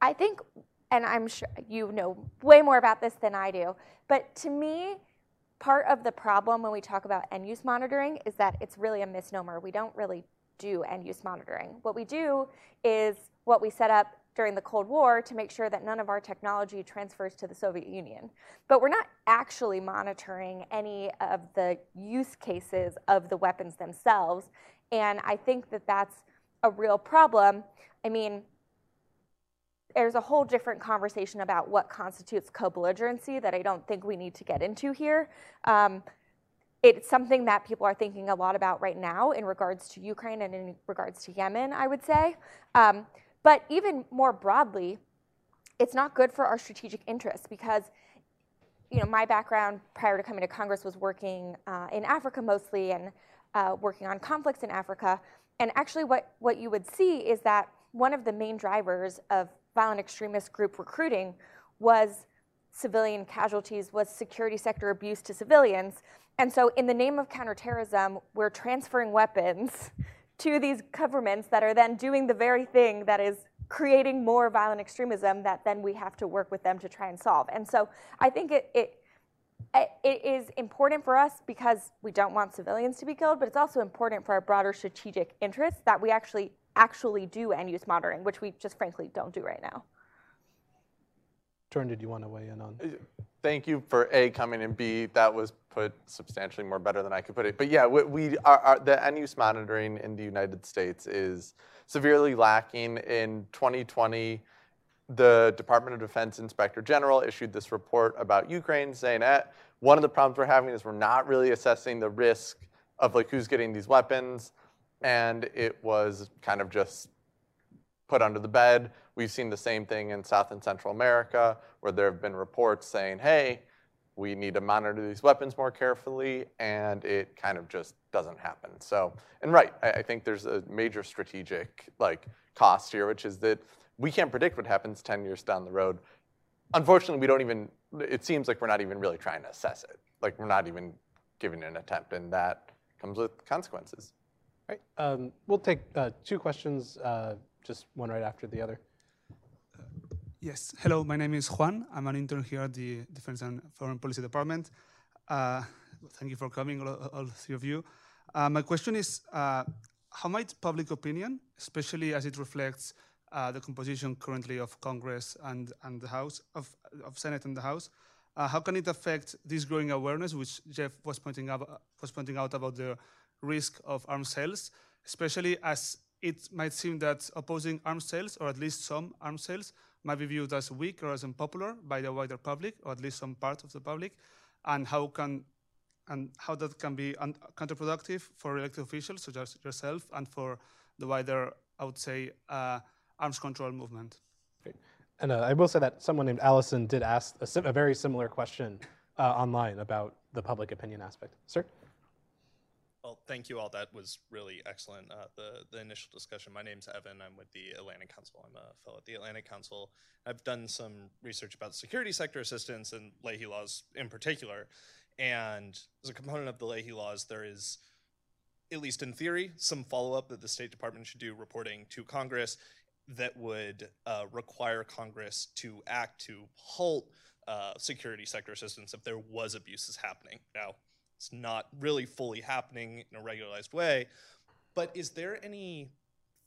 I think and I'm sure you know way more about this than I do, but to me, part of the problem when we talk about end use monitoring is that it's really a misnomer. We don't really do end use monitoring. What we do is what we set up during the Cold War to make sure that none of our technology transfers to the Soviet Union. But we're not actually monitoring any of the use cases of the weapons themselves. And I think that that's a real problem. I mean, there's a whole different conversation about what constitutes co-belligerency that I don't think we need to get into here. Um, it's something that people are thinking a lot about right now in regards to Ukraine and in regards to Yemen, I would say. Um, but even more broadly, it's not good for our strategic interests because you know, my background prior to coming to Congress was working uh, in Africa mostly and uh, working on conflicts in Africa. And actually, what, what you would see is that one of the main drivers of violent extremist group recruiting was civilian casualties, was security sector abuse to civilians. And so, in the name of counterterrorism, we're transferring weapons (laughs) to these governments that are then doing the very thing that is creating more violent extremism that then we have to work with them to try and solve. And so, I think it, it it is important for us because we don't want civilians to be killed, but it's also important for our broader strategic interests that we actually actually do end use monitoring, which we just frankly don't do right now. Jordan, did you want to weigh in on? Thank you for A, coming, and B, that was put substantially more better than I could put it. But yeah, we, we are, the end use monitoring in the United States is severely lacking. In 2020, the Department of Defense Inspector General issued this report about Ukraine saying that one of the problems we're having is we're not really assessing the risk of like who's getting these weapons and it was kind of just put under the bed. We've seen the same thing in South and Central America, where there have been reports saying, hey, we need to monitor these weapons more carefully, and it kind of just doesn't happen. So, and right, I, I think there's a major strategic like cost here, which is that we can't predict what happens 10 years down the road. Unfortunately, we don't even, it seems like we're not even really trying to assess it. Like we're not even giving an attempt, and that comes with consequences. Right. Um, we'll take uh, two questions, uh, just one right after the other. Uh, yes. Hello, my name is Juan. I'm an intern here at the Defense and Foreign Policy Department. Uh, thank you for coming, all, all three of you. Uh, my question is, uh, how might public opinion, especially as it reflects the composition currently of Congress and, and the House, of, of Senate and the House, how can it affect this growing awareness, which Jeff was pointing was pointing out about the risk of arms sales, especially as it might seem that opposing arms sales, or at least some arms sales, might be viewed as weak or as unpopular by the wider public, or at least some part of the public. And how can and how that can be un- counterproductive for elected officials such as yourself and for the wider, I would say, uh, arms control movement. Great. And uh, I will say that someone named Allison did ask a, sim- a very similar question uh, online about the public opinion aspect. Sir? Well, thank you all. That was really excellent. Uh, the the initial discussion. My name's Evan. I'm with the Atlantic Council. I'm a fellow at the Atlantic Council. I've done some research about security sector assistance and Leahy laws in particular. And as a component of the Leahy laws, there is, at least in theory, some follow up that the State Department should do reporting to Congress that would uh, require Congress to act to halt uh, security sector assistance if there was abuses happening. Now, it's not really fully happening in a regularized way. But is there any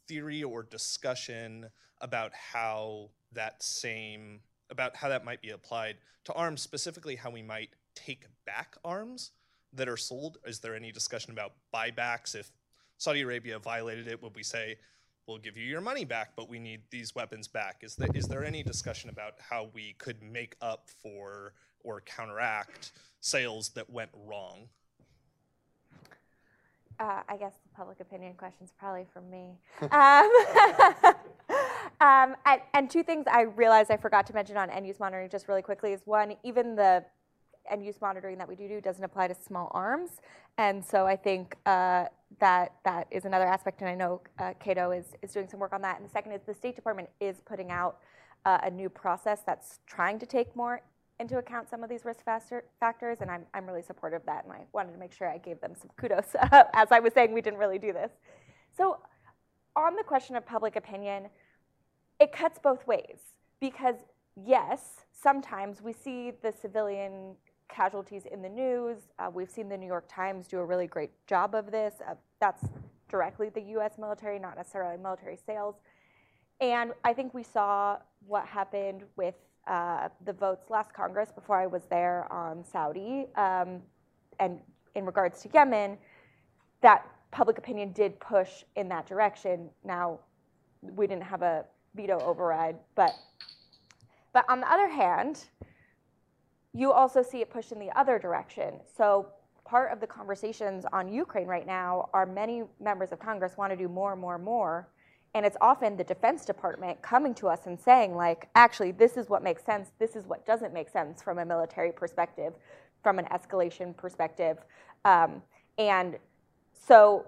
theory or discussion about how that same about how that might be applied to arms, specifically how we might take back arms that are sold? Is there any discussion about buybacks? If Saudi Arabia violated it, would we say, we'll give you your money back, but we need these weapons back? Is there, is there any discussion about how we could make up for or counteract sales that went wrong? Uh, I guess the public opinion question is probably for me. (laughs) um, (laughs) um, and, and, two things I realized I forgot to mention on end use monitoring just really quickly is one, even the end use monitoring that we do do doesn't apply to small arms. And so I think uh, that that is another aspect, and I know uh, Cato is, is doing some work on that. And the second is the State Department is putting out uh, a new process that's trying to take more into account some of these risk factors, and I'm, I'm really supportive of that, and I wanted to make sure I gave them some kudos (laughs) as I was saying we didn't really do this. So on the question of public opinion, it cuts both ways because yes, sometimes we see the civilian casualties in the news. Uh, we've seen the New York Times do a really great job of this. Uh, that's directly the US military, not necessarily military sales. And I think we saw what happened with uh, the votes last Congress before I was there on Saudi um, and in regards to Yemen, that public opinion did push in that direction. Now, we didn't have a veto override, but but on the other hand, you also see it push in the other direction. So part of the conversations on Ukraine right now are many members of Congress want to do more more more. And it's often the defense department coming to us and saying like actually this is what makes sense. This is what doesn't make sense from a military perspective from an escalation perspective. Um, and so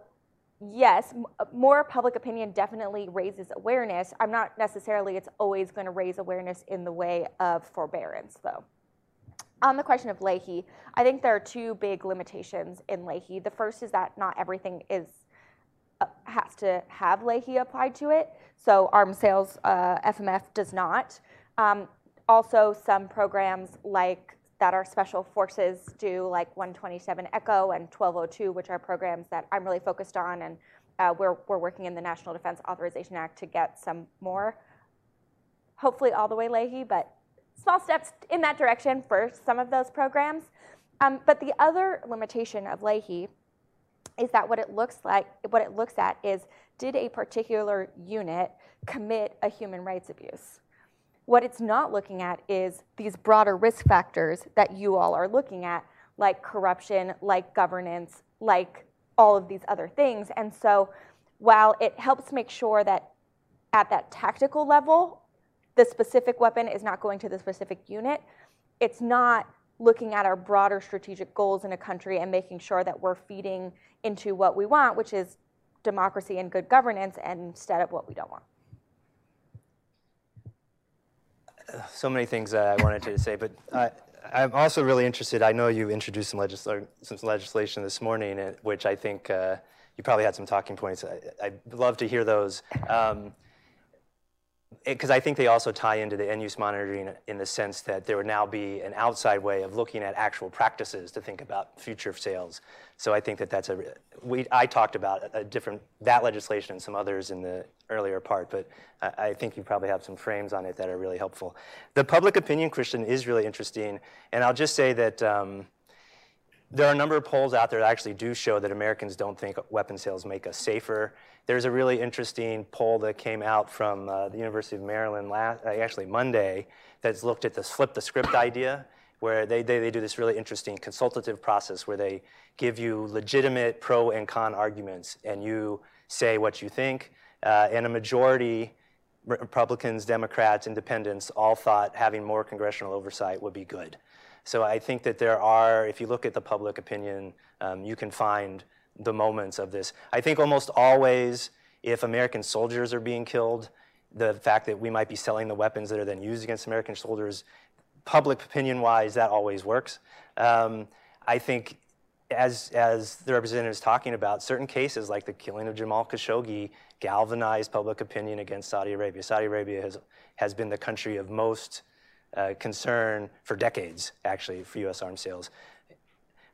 yes more public opinion definitely raises awareness. I'm not necessarily it's always going to raise awareness in the way of forbearance though on the question of Leahy, I think there are two big limitations in Leahy. The first is that not everything is uh, has to have Leahy applied to it. So arms sales, uh, FMF does not. Um, also, some programs like that our special forces do, like 127 ECHO and 1202, which are programs that I'm really focused on, and uh, we're, we're working in the National Defense Authorization Act to get some more, hopefully all the way Leahy, but small steps in that direction for some of those programs. Um, but the other limitation of Leahy is that what it looks like, what it looks at is did a particular unit commit a human rights abuse? What it's not looking at is these broader risk factors that you all are looking at, like corruption, like governance, like all of these other things. And so while it helps make sure that at that tactical level, the specific weapon is not going to the specific unit, it's not looking at our broader strategic goals in a country and making sure that we're feeding into what we want, which is democracy and good governance, and instead of what we don't want. So many things I wanted to say, but I'm also really interested. I know you introduced some, legisl- some legislation this morning, uh, which I think uh, you probably had some talking points. I, would love to hear those. Um, because I think they also tie into the end use monitoring in the sense that there would now be an outside way of looking at actual practices to think about future sales. So I think that that's a we I talked about a different that legislation and some others in the earlier part, but I, I think you probably have some frames on it that are really helpful. The public opinion question is really interesting, and I'll just say that. Um, there are a number of polls out there that actually do show that Americans don't think weapon sales make us safer. There's a really interesting poll that came out from uh, the University of Maryland last, uh, actually Monday that's looked at the flip the script idea, where they, they, they do this really interesting consultative process where they give you legitimate pro and con arguments and you say what you think. Uh, and a majority, Republicans, Democrats, Independents, all thought having more congressional oversight would be good. So I think that there are, if you look at the public opinion, um, you can find the moments of this. I think almost always, if American soldiers are being killed, the fact that we might be selling the weapons that are then used against American soldiers, public opinion wise, that always works. Um, I think, as, as the representative is talking about, certain cases like the killing of Jamal Khashoggi galvanized public opinion against Saudi Arabia. Saudi Arabia has, has been the country of most uh, concern for decades, actually, for U.S. arms sales.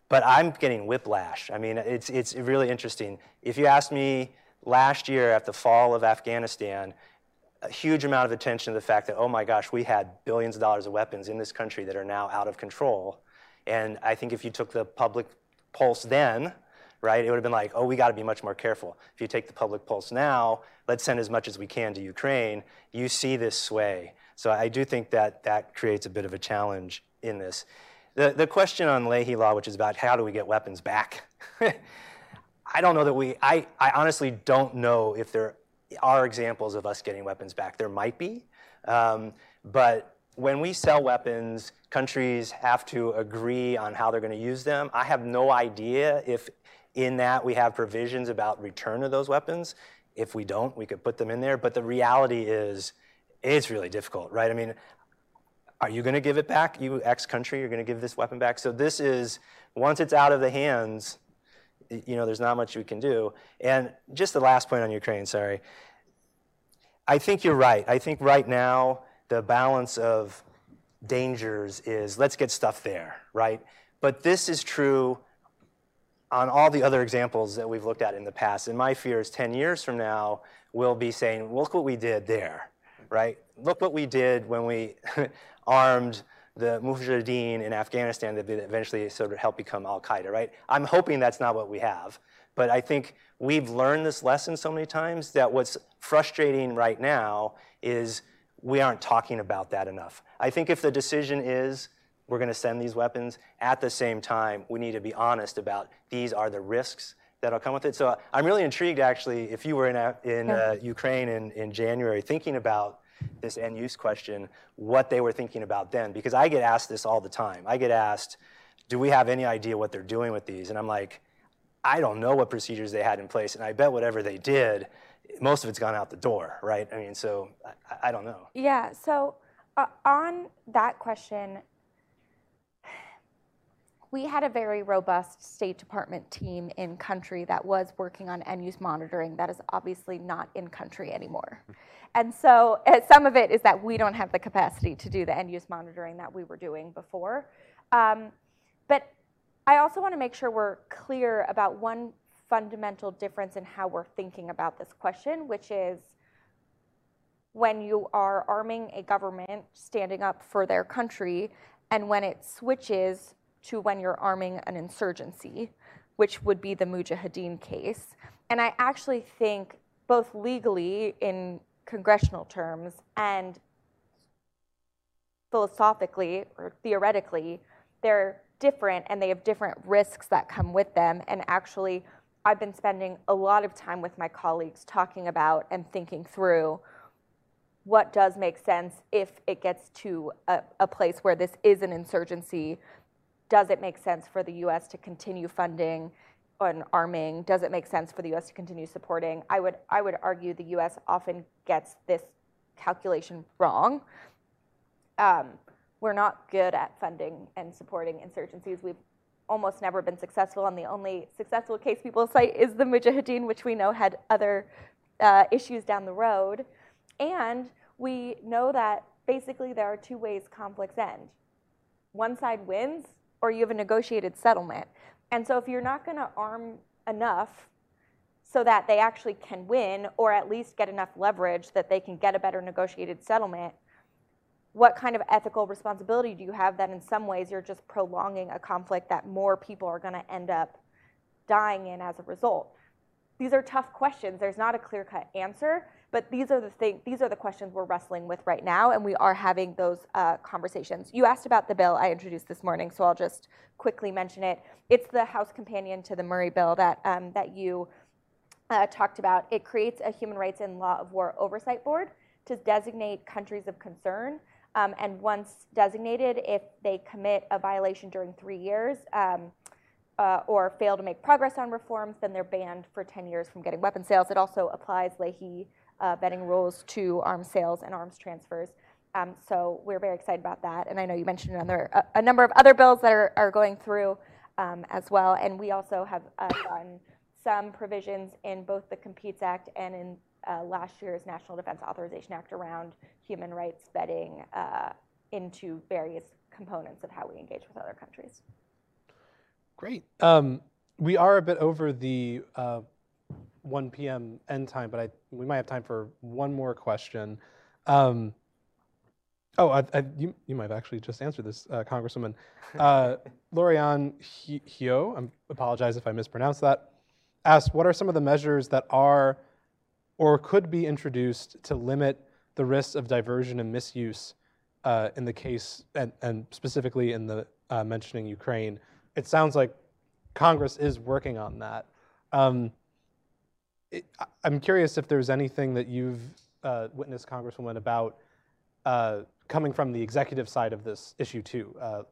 But I'm getting whiplash. I mean, it's, it's really interesting. If you asked me last year at the fall of Afghanistan, a huge amount of attention to the fact that, oh my gosh, we had billions of dollars of weapons in this country that are now out of control. And I think if you took the public pulse then, right, it would have been like, oh, we got to be much more careful. If you take the public pulse now, let's send as much as we can to Ukraine, you see this sway. So I do think that that creates a bit of a challenge in this. The, the question on Leahy law, which is about how do we get weapons back, (laughs) I don't know that we, I, I honestly don't know if there are examples of us getting weapons back. There might be, um, but when we sell weapons, countries have to agree on how they're going to use them. I have no idea if in that we have provisions about return of those weapons. If we don't, we could put them in there. But the reality is, it's really difficult, right? I mean, are you going to give it back? You X country, you're going to give this weapon back. So this is once it's out of the hands, you know, there's not much we can do. And just the last point on Ukraine, sorry. I think you're right. I think right now the balance of dangers is let's get stuff there, right? But this is true on all the other examples that we've looked at in the past. And my fear is 10 years from now, we'll be saying, look what we did there, right? Look what we did when we (laughs) armed the Mujahideen in Afghanistan that eventually sort of helped become Al Qaeda, right? I'm hoping that's not what we have. But I think we've learned this lesson so many times that what's frustrating right now is we aren't talking about that enough. I think if the decision is we're going to send these weapons, at the same time, we need to be honest about these are the risks that'll come with it. So I'm really intrigued, actually, if you were in, in uh, Ukraine in, in January thinking about this end use question, what they were thinking about then. Because I get asked this all the time. I get asked, do we have any idea what they're doing with these? And I'm like, I don't know what procedures they had in place. And I bet whatever they did, most of it's gone out the door, right? I mean, so I, I don't know. Yeah. So uh, on that question, we had a very robust State Department team in country that was working on end use monitoring that is obviously not in country anymore. And so uh, some of it is that we don't have the capacity to do the end use monitoring that we were doing before. Um, but I also want to make sure we're clear about one fundamental difference in how we're thinking about this question, which is when you are arming a government standing up for their country and when it switches to when you're arming an insurgency, which would be the Mujahideen case. And I actually think both legally in congressional terms and philosophically or theoretically, they're different and they have different risks that come with them. And actually, I've been spending a lot of time with my colleagues talking about and thinking through what does make sense if it gets to a, a place where this is an insurgency does it make sense for the US to continue funding on arming? Does it make sense for the US to continue supporting? I would, I would argue the US often gets this calculation wrong. Um, we're not good at funding and supporting insurgencies. We've almost never been successful, and the only successful case people cite is the Mujahideen, which we know had other uh, issues down the road. And we know that basically there are two ways conflicts end. One side wins, or you have a negotiated settlement. And so if you're not going to arm enough so that they actually can win or at least get enough leverage that they can get a better negotiated settlement, what kind of ethical responsibility do you have that in some ways you're just prolonging a conflict that more people are going to end up dying in as a result? These are tough questions. There's not a clear-cut answer, but these are the thing, these are the questions we're wrestling with right now, and we are having those uh, conversations. You asked about the bill I introduced this morning, so I'll just quickly mention it. It's the House companion to the Murray bill that um, that you uh, talked about. It creates a human rights and law of war oversight board to designate countries of concern. Um, and once designated, if they commit a violation during three years, um, uh, or fail to make progress on reforms, then they're banned for 10 years from getting weapon sales. It also applies Leahy uh, vetting rules to arms sales and arms transfers. Um, so we're very excited about that. And I know you mentioned another, a, a number of other bills that are, are going through um, as well. And we also have uh, gotten some provisions in both the Competes Act and in uh, last year's National Defense Authorization Act around human rights vetting uh, into various components of how we engage with other countries. Great. Um, we are a bit over the uh, 1 p.m. end time, but I, we might have time for one more question. Um, oh, I, I, you, you might have actually just answered this, uh, Congresswoman. (laughs) Uh, Lorian Hio, I apologize if I mispronounced that, asked, what are some of the measures that are or could be introduced to limit the risks of diversion and misuse uh, in the case, and, and specifically in the uh, mentioning Ukraine, it sounds like Congress is working on that. Um, it, I'm curious if there's anything that you've uh, witnessed, Congresswoman, about uh, coming from the executive side of this issue too, uh,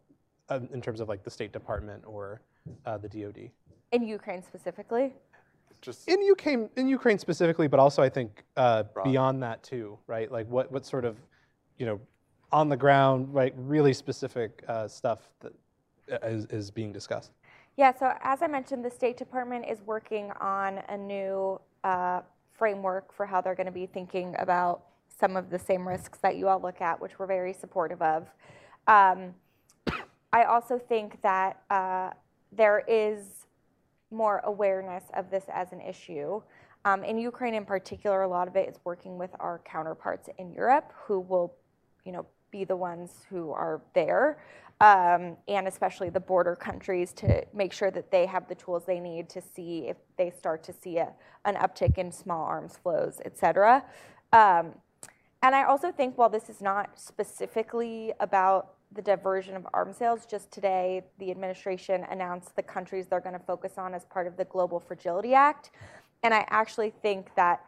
um, in terms of like the State Department or uh, the DoD. In Ukraine specifically. Just in Ukraine, in Ukraine specifically, but also I think uh, beyond that too, right? Like what what sort of, you know, on the ground, right? Really specific uh, stuff that is, is being discussed? Yeah, so as I mentioned, the State Department is working on a new uh, framework for how they're going to be thinking about some of the same risks that you all look at, which we're very supportive of. Um, I also think that uh, there is more awareness of this as an issue. Um, in Ukraine, in particular, a lot of it is working with our counterparts in Europe, who will, you know, be the ones who are there um, and especially the border countries to make sure that they have the tools they need to see if they start to see a, an uptick in small arms flows, et cetera. Um, and I also think while this is not specifically about the diversion of arms sales, just today the administration announced the countries they're going to focus on as part of the Global Fragility Act. And I actually think that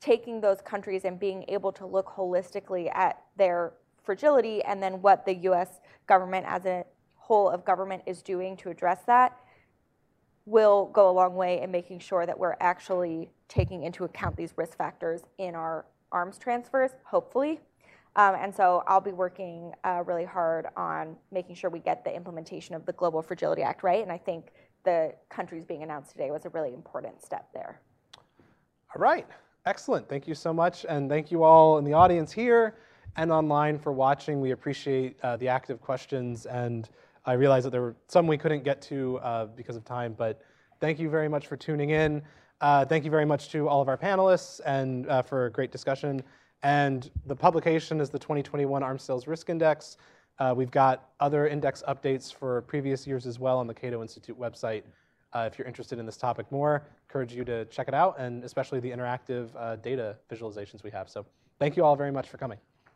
taking those countries and being able to look holistically at their fragility and then what the US government as a whole of government is doing to address that will go a long way in making sure that we're actually taking into account these risk factors in our arms transfers, hopefully. Um, and so I'll be working uh, really hard on making sure we get the implementation of the Global Fragility Act right. And I think the countries being announced today was a really important step there. All right. Excellent. Thank you so much. And thank you all in the audience here and online for watching. We appreciate uh, the active questions, and I realize that there were some we couldn't get to uh, because of time, but thank you very much for tuning in. Uh, thank you very much to all of our panelists and uh, for a great discussion. And the publication is the 2021 Arms Sales Risk Index. Uh, we've got other index updates for previous years as well on the Cato Institute website. Uh, if you're interested in this topic more, encourage you to check it out, and especially the interactive data visualizations we have. So thank you all very much for coming.